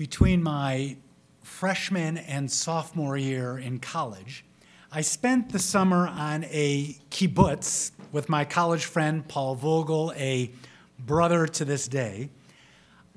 between my freshman and sophomore year in college, I spent the summer on a kibbutz with my college friend Paul Vogel, a brother to this day.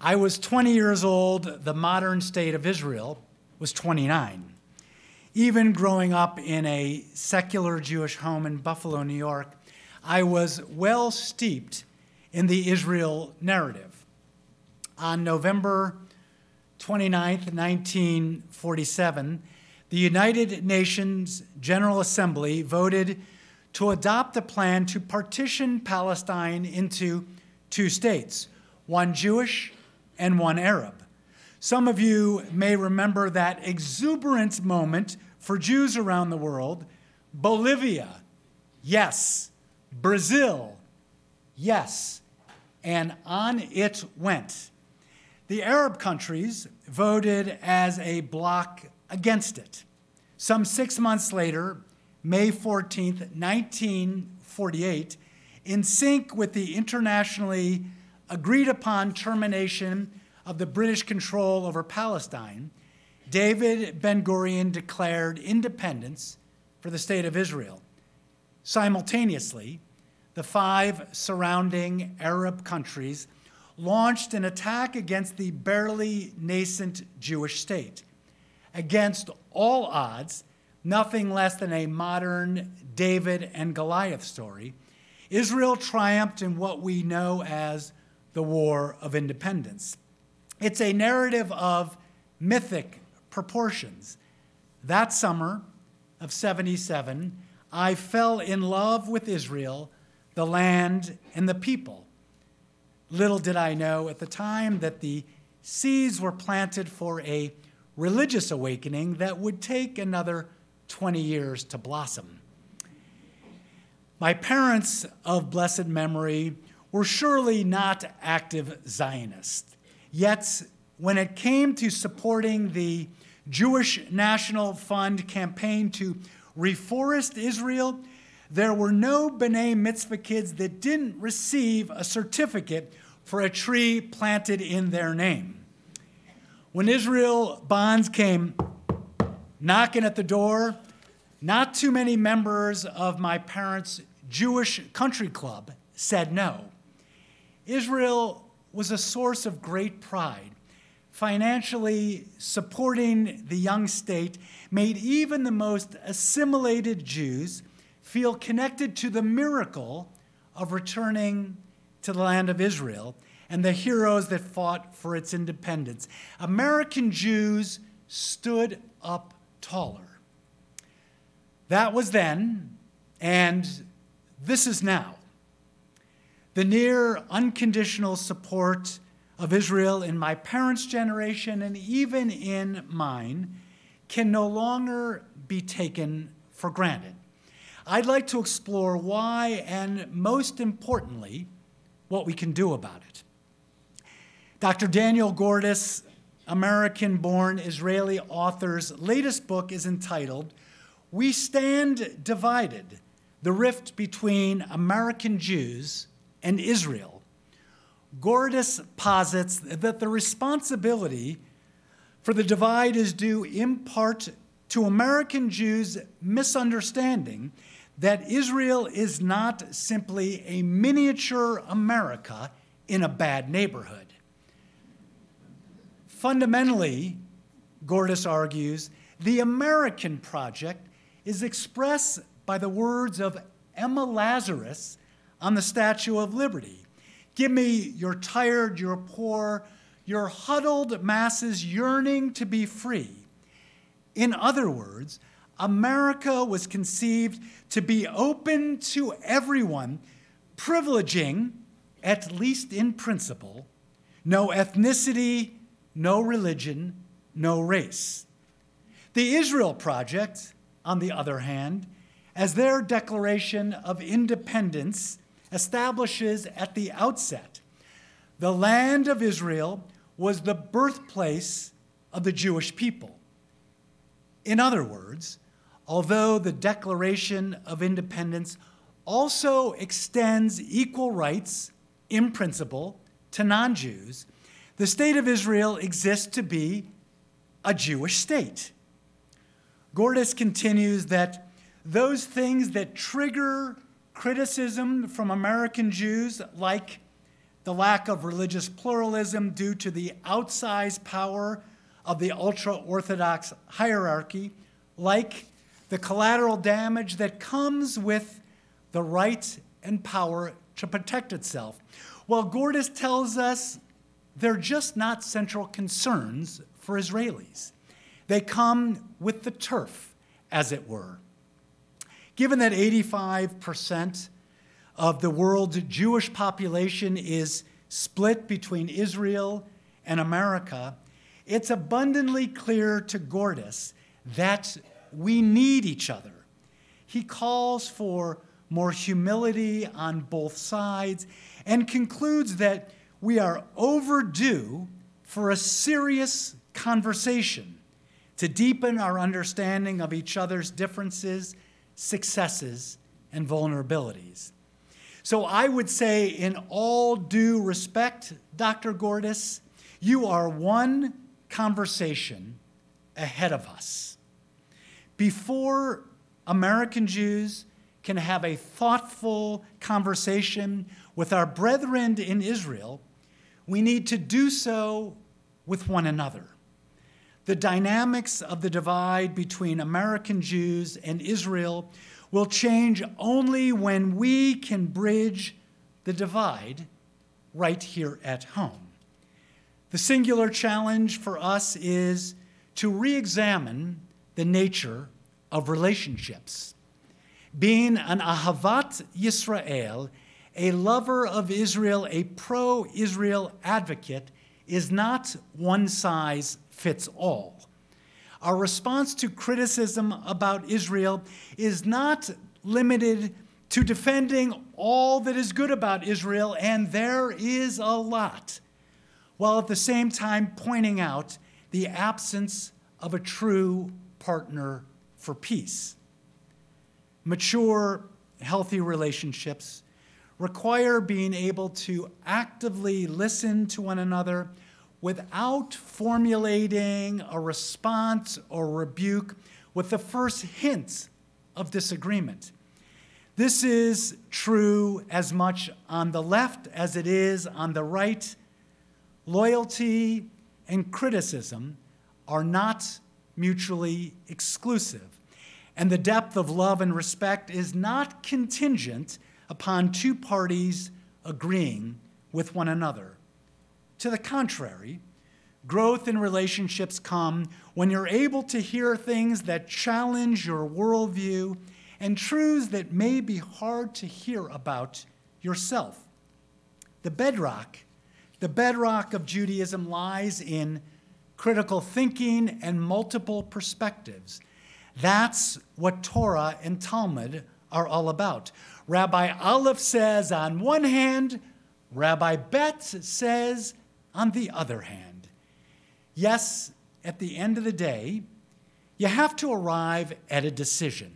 I was 20 years old, the modern state of Israel was 29. Even growing up in a secular Jewish home in Buffalo, New York, I was well steeped in the Israel narrative. On November 29, 1947, the United Nations General Assembly voted to adopt a plan to partition Palestine into two states, one Jewish and one Arab. Some of you may remember that exuberant moment for Jews around the world Bolivia, yes. Brazil, yes. And on it went. The Arab countries voted as a bloc against it. Some six months later, May 14, 1948, in sync with the internationally agreed upon termination of the British control over Palestine, David Ben Gurion declared independence for the state of Israel. Simultaneously, the five surrounding Arab countries launched an attack against the barely nascent Jewish state. Against all odds, nothing less than a modern David and Goliath story, Israel triumphed in what we know as the War of Independence. It's a narrative of mythic proportions. That summer of 77, I fell in love with Israel, the land, and the people. Little did I know at the time that the seeds were planted for a religious awakening that would take another 20 years to blossom. My parents of blessed memory were surely not active Zionists. Yet, when it came to supporting the Jewish National Fund campaign to reforest Israel, there were no B'nai Mitzvah kids that didn't receive a certificate for a tree planted in their name. When Israel bonds came knocking at the door, not too many members of my parents' Jewish country club said no. Israel was a source of great pride. Financially supporting the young state made even the most assimilated Jews feel connected to the miracle of returning to the land of Israel and the heroes that fought for its independence. American Jews stood up taller. That was then, and this is now. The near unconditional support of Israel in my parents' generation and even in mine can no longer be taken for granted. I'd like to explore why and most importantly, what we can do about it. Dr. Daniel Gordis, American born Israeli author's latest book is entitled We Stand Divided The Rift Between American Jews and Israel. Gordis posits that the responsibility for the divide is due in part to American Jews' misunderstanding that Israel is not simply a miniature America in a bad neighborhood. Fundamentally, Gordis argues, the American project is expressed by the words of Emma Lazarus on the Statue of Liberty. Give me your tired, your poor, your huddled masses yearning to be free. In other words, America was conceived to be open to everyone, privileging, at least in principle, no ethnicity, no religion, no race. The Israel Project, on the other hand, as their declaration of independence establishes at the outset, the land of Israel was the birthplace of the Jewish people. In other words, although the Declaration of Independence also extends equal rights in principle to non Jews, The state of Israel exists to be a Jewish state. Gordis continues that those things that trigger criticism from American Jews, like the lack of religious pluralism due to the outsized power of the ultra Orthodox hierarchy, like the collateral damage that comes with the right and power to protect itself. Well, Gordis tells us they're just not central concerns for Israelis. They come with the turf, as it were. Given that 85% of the world's Jewish population is split between Israel and America, it's abundantly clear to Gordis that we need each other. He calls for more humility on both sides and concludes that we are overdue for a serious conversation to deepen our understanding of each other's differences, successes, and vulnerabilities. So I would say, in all due respect, Dr. Gordis, you are one conversation ahead of us. Before American Jews can have a thoughtful conversation with our brethren in Israel, we need to do so with one another. The dynamics of the divide between American Jews and Israel will change only when we can bridge the divide right here at home. The singular challenge for us is to re examine the nature of relationships. Being an Ahavat Yisrael, a lover of Israel, a pro Israel advocate, is not one size fits all. Our response to criticism about Israel is not limited to defending all that is good about Israel, and there is a lot, while at the same time pointing out the absence of a true partner for peace. Mature, healthy relationships require being able to actively listen to one another without formulating a response or rebuke with the first hints of disagreement. This is true as much on the left as it is on the right. Loyalty and criticism are not mutually exclusive. And the depth of love and respect is not contingent upon two parties agreeing with one another. To the contrary, growth in relationships come when you're able to hear things that challenge your worldview and truths that may be hard to hear about yourself. The bedrock, the bedrock of Judaism lies in critical thinking and multiple perspectives. That's what Torah and Talmud are all about. Rabbi Aleph says on one hand, Rabbi Bet says on the other hand. Yes, at the end of the day, you have to arrive at a decision,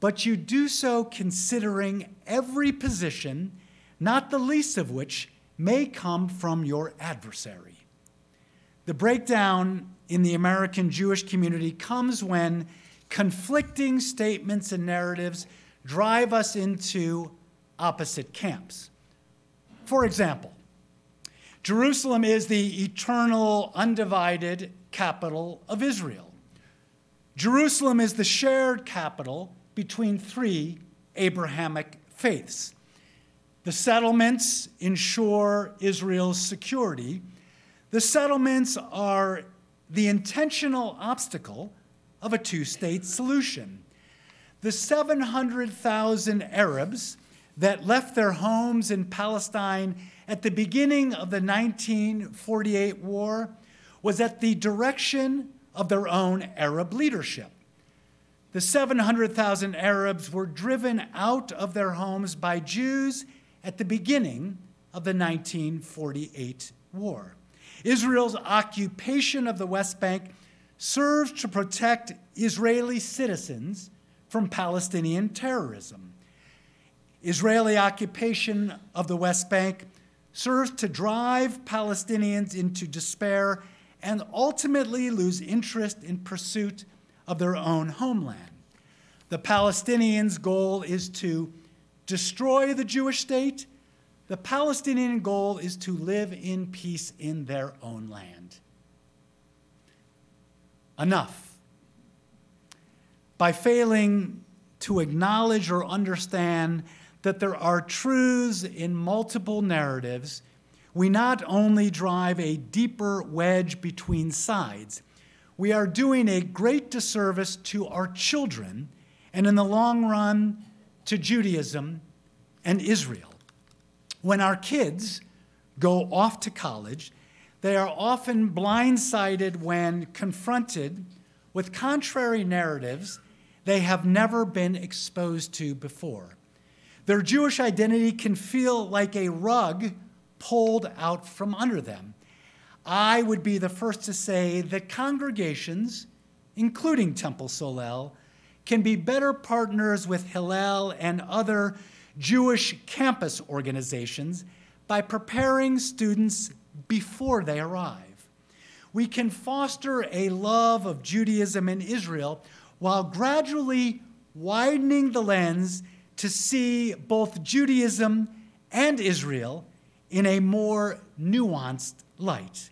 but you do so considering every position, not the least of which may come from your adversary. The breakdown in the American Jewish community comes when conflicting statements and narratives drive us into opposite camps. For example, Jerusalem is the eternal, undivided capital of Israel. Jerusalem is the shared capital between three Abrahamic faiths. The settlements ensure Israel's security. The settlements are the intentional obstacle of a two state solution the 700,000 Arabs that left their homes in Palestine at the beginning of the 1948 war was at the direction of their own Arab leadership. The 700,000 Arabs were driven out of their homes by Jews at the beginning of the 1948 war. Israel's occupation of the West Bank serves to protect Israeli citizens from Palestinian terrorism. Israeli occupation of the West Bank serves to drive Palestinians into despair and ultimately lose interest in pursuit of their own homeland. The Palestinians' goal is to destroy the Jewish state. The Palestinian goal is to live in peace in their own land. Enough. By failing to acknowledge or understand that there are truths in multiple narratives, we not only drive a deeper wedge between sides, we are doing a great disservice to our children and, in the long run, to Judaism and Israel. When our kids go off to college, they are often blindsided when confronted with contrary narratives they have never been exposed to before. Their Jewish identity can feel like a rug pulled out from under them. I would be the first to say that congregations, including Temple Solel, can be better partners with Hillel and other Jewish campus organizations by preparing students before they arrive. We can foster a love of Judaism in Israel while gradually widening the lens to see both Judaism and Israel in a more nuanced light.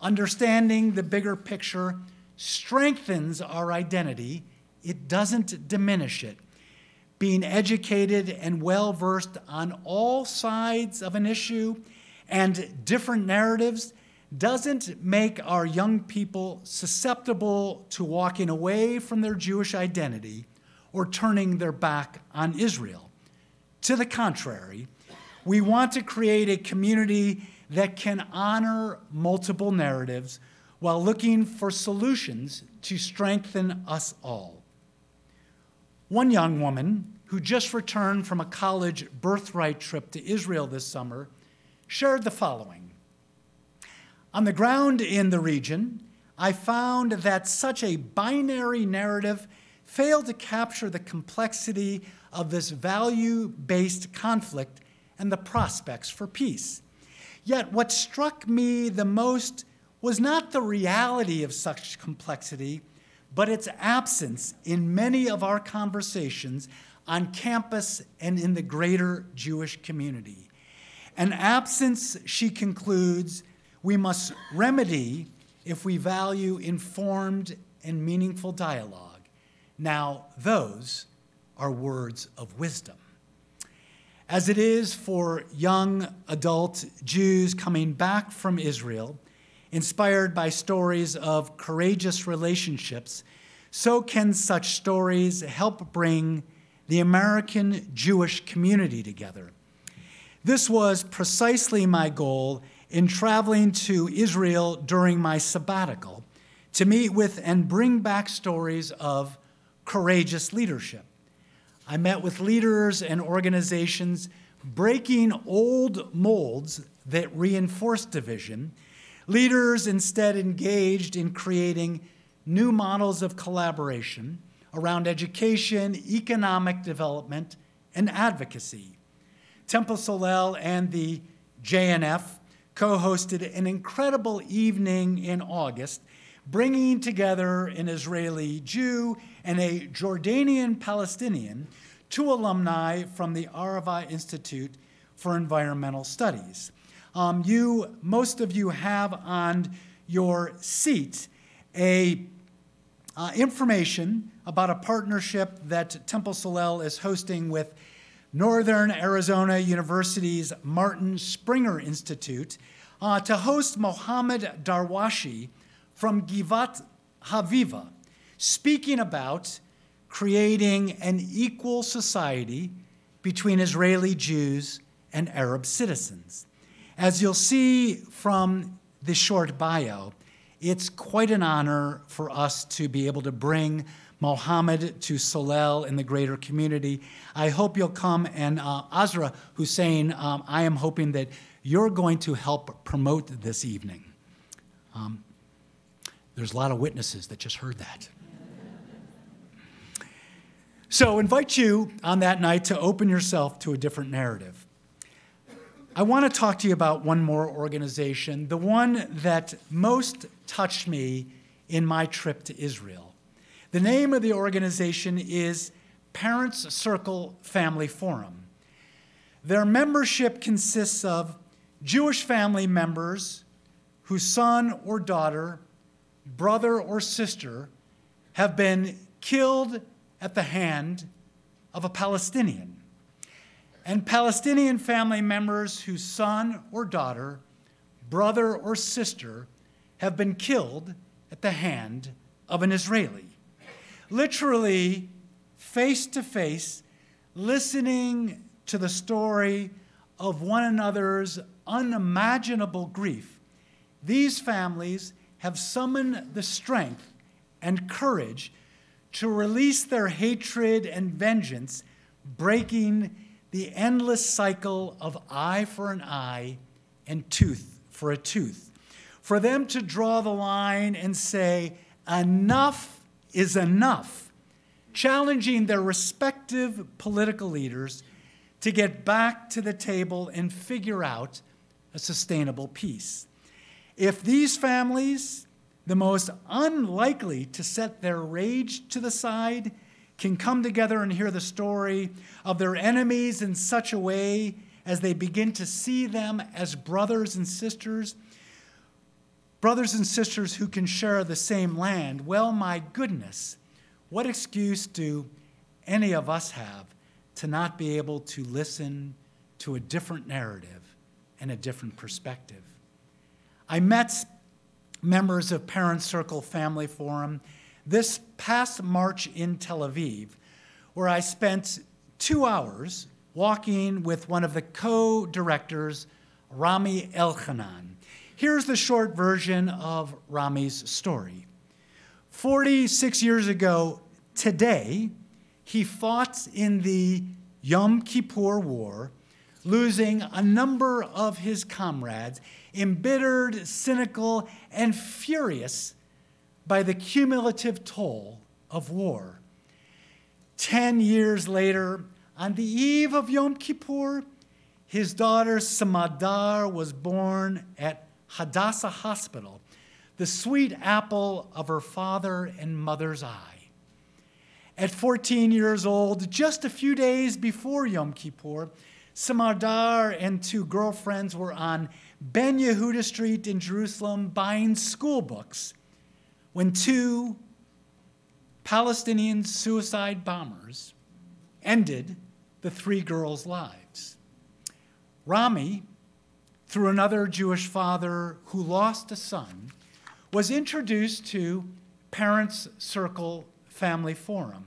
Understanding the bigger picture strengthens our identity, it doesn't diminish it. Being educated and well versed on all sides of an issue and different narratives doesn't make our young people susceptible to walking away from their Jewish identity or turning their back on Israel. To the contrary, we want to create a community that can honor multiple narratives while looking for solutions to strengthen us all. One young woman who just returned from a college birthright trip to Israel this summer shared the following On the ground in the region, I found that such a binary narrative failed to capture the complexity of this value based conflict and the prospects for peace. Yet, what struck me the most was not the reality of such complexity, but its absence in many of our conversations on campus and in the greater Jewish community. An absence, she concludes, we must remedy if we value informed and meaningful dialogue. Now, those are words of wisdom. As it is for young adult Jews coming back from Israel, inspired by stories of courageous relationships, so can such stories help bring the American Jewish community together. This was precisely my goal in traveling to Israel during my sabbatical to meet with and bring back stories of courageous leadership. I met with leaders and organizations breaking old molds that reinforce division. Leaders instead engaged in creating new models of collaboration around education, economic development, and advocacy. Temple Solel and the JNF co hosted an incredible evening in August bringing together an Israeli Jew and a Jordanian Palestinian, two alumni from the Arava Institute for Environmental Studies. Um, you, most of you have on your seat a uh, information about a partnership that Temple Solel is hosting with Northern Arizona University's Martin Springer Institute uh, to host Mohammed Darawshe, from Givat Haviva, speaking about creating an equal society between Israeli Jews and Arab citizens. As you'll see from the short bio, it's quite an honor for us to be able to bring Mohammed to Solel in the greater community. I hope you'll come, and uh, Azra Hussein, um, I am hoping that you're going to help promote this evening. Um, there's a lot of witnesses that just heard that. So, invite you on that night to open yourself to a different narrative. I want to talk to you about one more organization, the one that most touched me in my trip to Israel. The name of the organization is Parents Circle Family Forum. Their membership consists of Jewish family members whose son or daughter, brother or sister have been killed at the hand of a Palestinian and Palestinian family members whose son or daughter, brother or sister have been killed at the hand of an Israeli. Literally, face to face, listening to the story of one another's unimaginable grief, these families have summoned the strength and courage to release their hatred and vengeance, breaking the endless cycle of eye for an eye and tooth for a tooth. For them to draw the line and say, enough is enough, challenging their respective political leaders to get back to the table and figure out a sustainable peace. If these families, the most unlikely to set their rage to the side, can come together and hear the story of their enemies in such a way as they begin to see them as brothers and sisters, brothers and sisters who can share the same land, well, my goodness, what excuse do any of us have to not be able to listen to a different narrative and a different perspective? I met members of Parent Circle Family Forum this past March in Tel Aviv, where I spent two hours walking with one of the co directors, Rami Elchanan. Here's the short version of Rami's story. 46 years ago today, he fought in the Yom Kippur War, losing a number of his comrades, embittered, cynical, and furious by the cumulative toll of war. Ten years later, on the eve of Yom Kippur, his daughter Smadar was born at Hadassah Hospital, the sweet apple of her father and mother's eye. At 14 years old, just a few days before Yom Kippur, Smadar and two girlfriends were on Ben Yehuda Street in Jerusalem buying school books when two Palestinian suicide bombers ended the three girls' lives. Rami, through another Jewish father who lost a son, was introduced to Parents Circle Family Forum.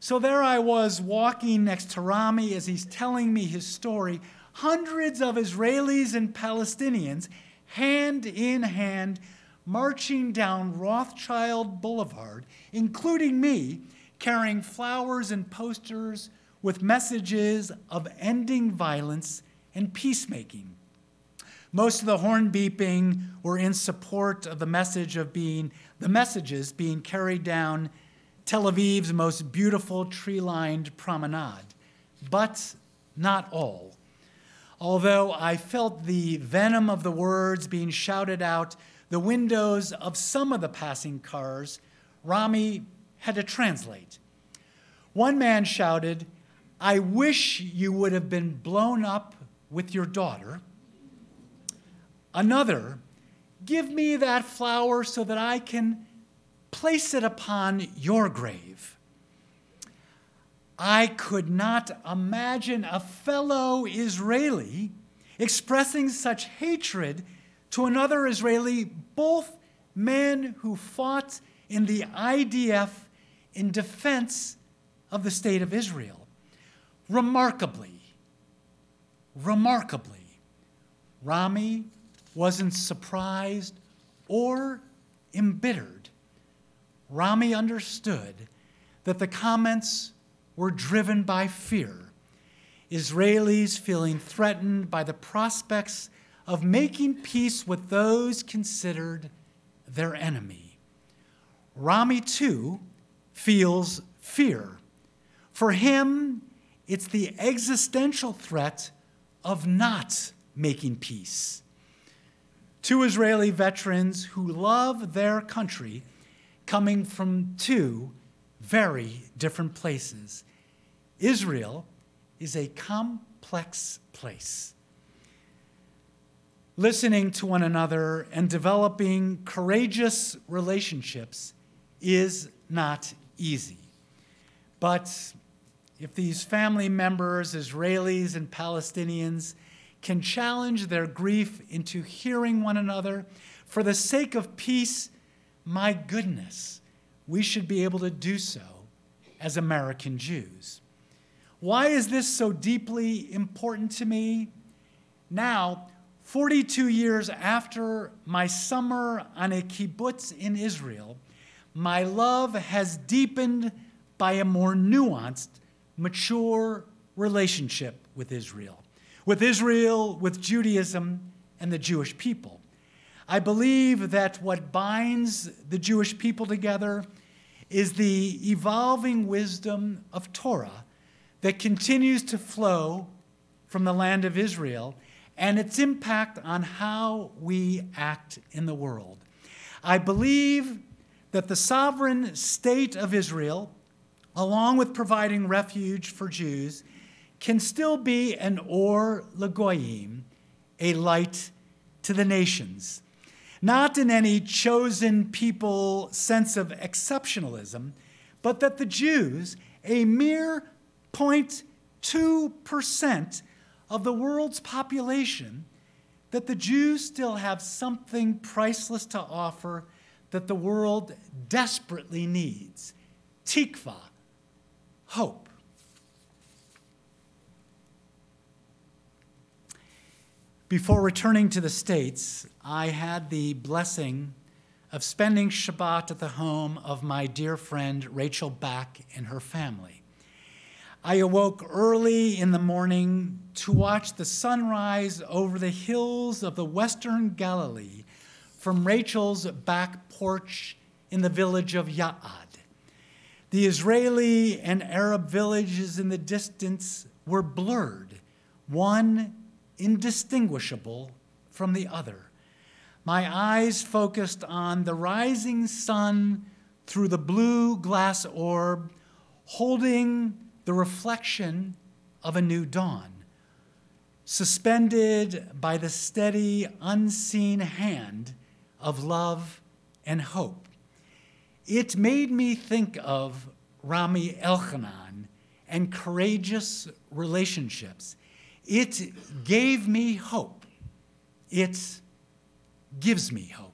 So there I was walking next to Rami as he's telling me his story. Hundreds of Israelis and Palestinians, hand in hand, marching down Rothschild Boulevard, including me, carrying flowers and posters with messages of ending violence and peacemaking. Most of the horn beeping were in support of the message of being the messages being carried down Tel Aviv's most beautiful tree-lined promenade, but not all. Although I felt the venom of the words being shouted out the windows of some of the passing cars, Rami had to translate. One man shouted, I wish you would have been blown up with your daughter. Another, give me that flower so that I can place it upon your grave. I could not imagine a fellow Israeli expressing such hatred to another Israeli, both men who fought in the IDF in defense of the state of Israel. Remarkably, remarkably, Rami wasn't surprised or embittered. Rami understood that the comments were driven by fear. Israelis feeling threatened by the prospects of making peace with those considered their enemy. Rami, too, feels fear. For him, it's the existential threat of not making peace. Two Israeli veterans who love their country coming from two very different places. Israel is a complex place. Listening to one another and developing courageous relationships is not easy. But if these family members, Israelis and Palestinians, can challenge their grief into hearing one another for the sake of peace, my goodness, we should be able to do so as American Jews. Why is this so deeply important to me? Now, 42 years after my summer on a kibbutz in Israel, my love has deepened by a more nuanced, mature relationship with Israel, with Israel, with Judaism, and the Jewish people. I believe that what binds the Jewish people together is the evolving wisdom of Torah that continues to flow from the land of Israel and its impact on how we act in the world. I believe that the sovereign state of Israel, along with providing refuge for Jews, can still be an or legoyim, a light to the nations. Not in any chosen people sense of exceptionalism, but that the Jews, a mere 0.2% of the world's population, that the Jews still have something priceless to offer that the world desperately needs tikva, hope. Before returning to the States, I had the blessing of spending Shabbat at the home of my dear friend Rachel Back and her family. I awoke early in the morning to watch the sunrise over the hills of the western Galilee from Rachel's back porch in the village of Ya'ad. The Israeli and Arab villages in the distance were blurred, one indistinguishable from the other. My eyes focused on the rising sun through the blue glass orb, holding the reflection of a new dawn, suspended by the steady, unseen hand of love and hope. It made me think of Rami Elchanan and courageous relationships. It gave me hope. It gives me hope.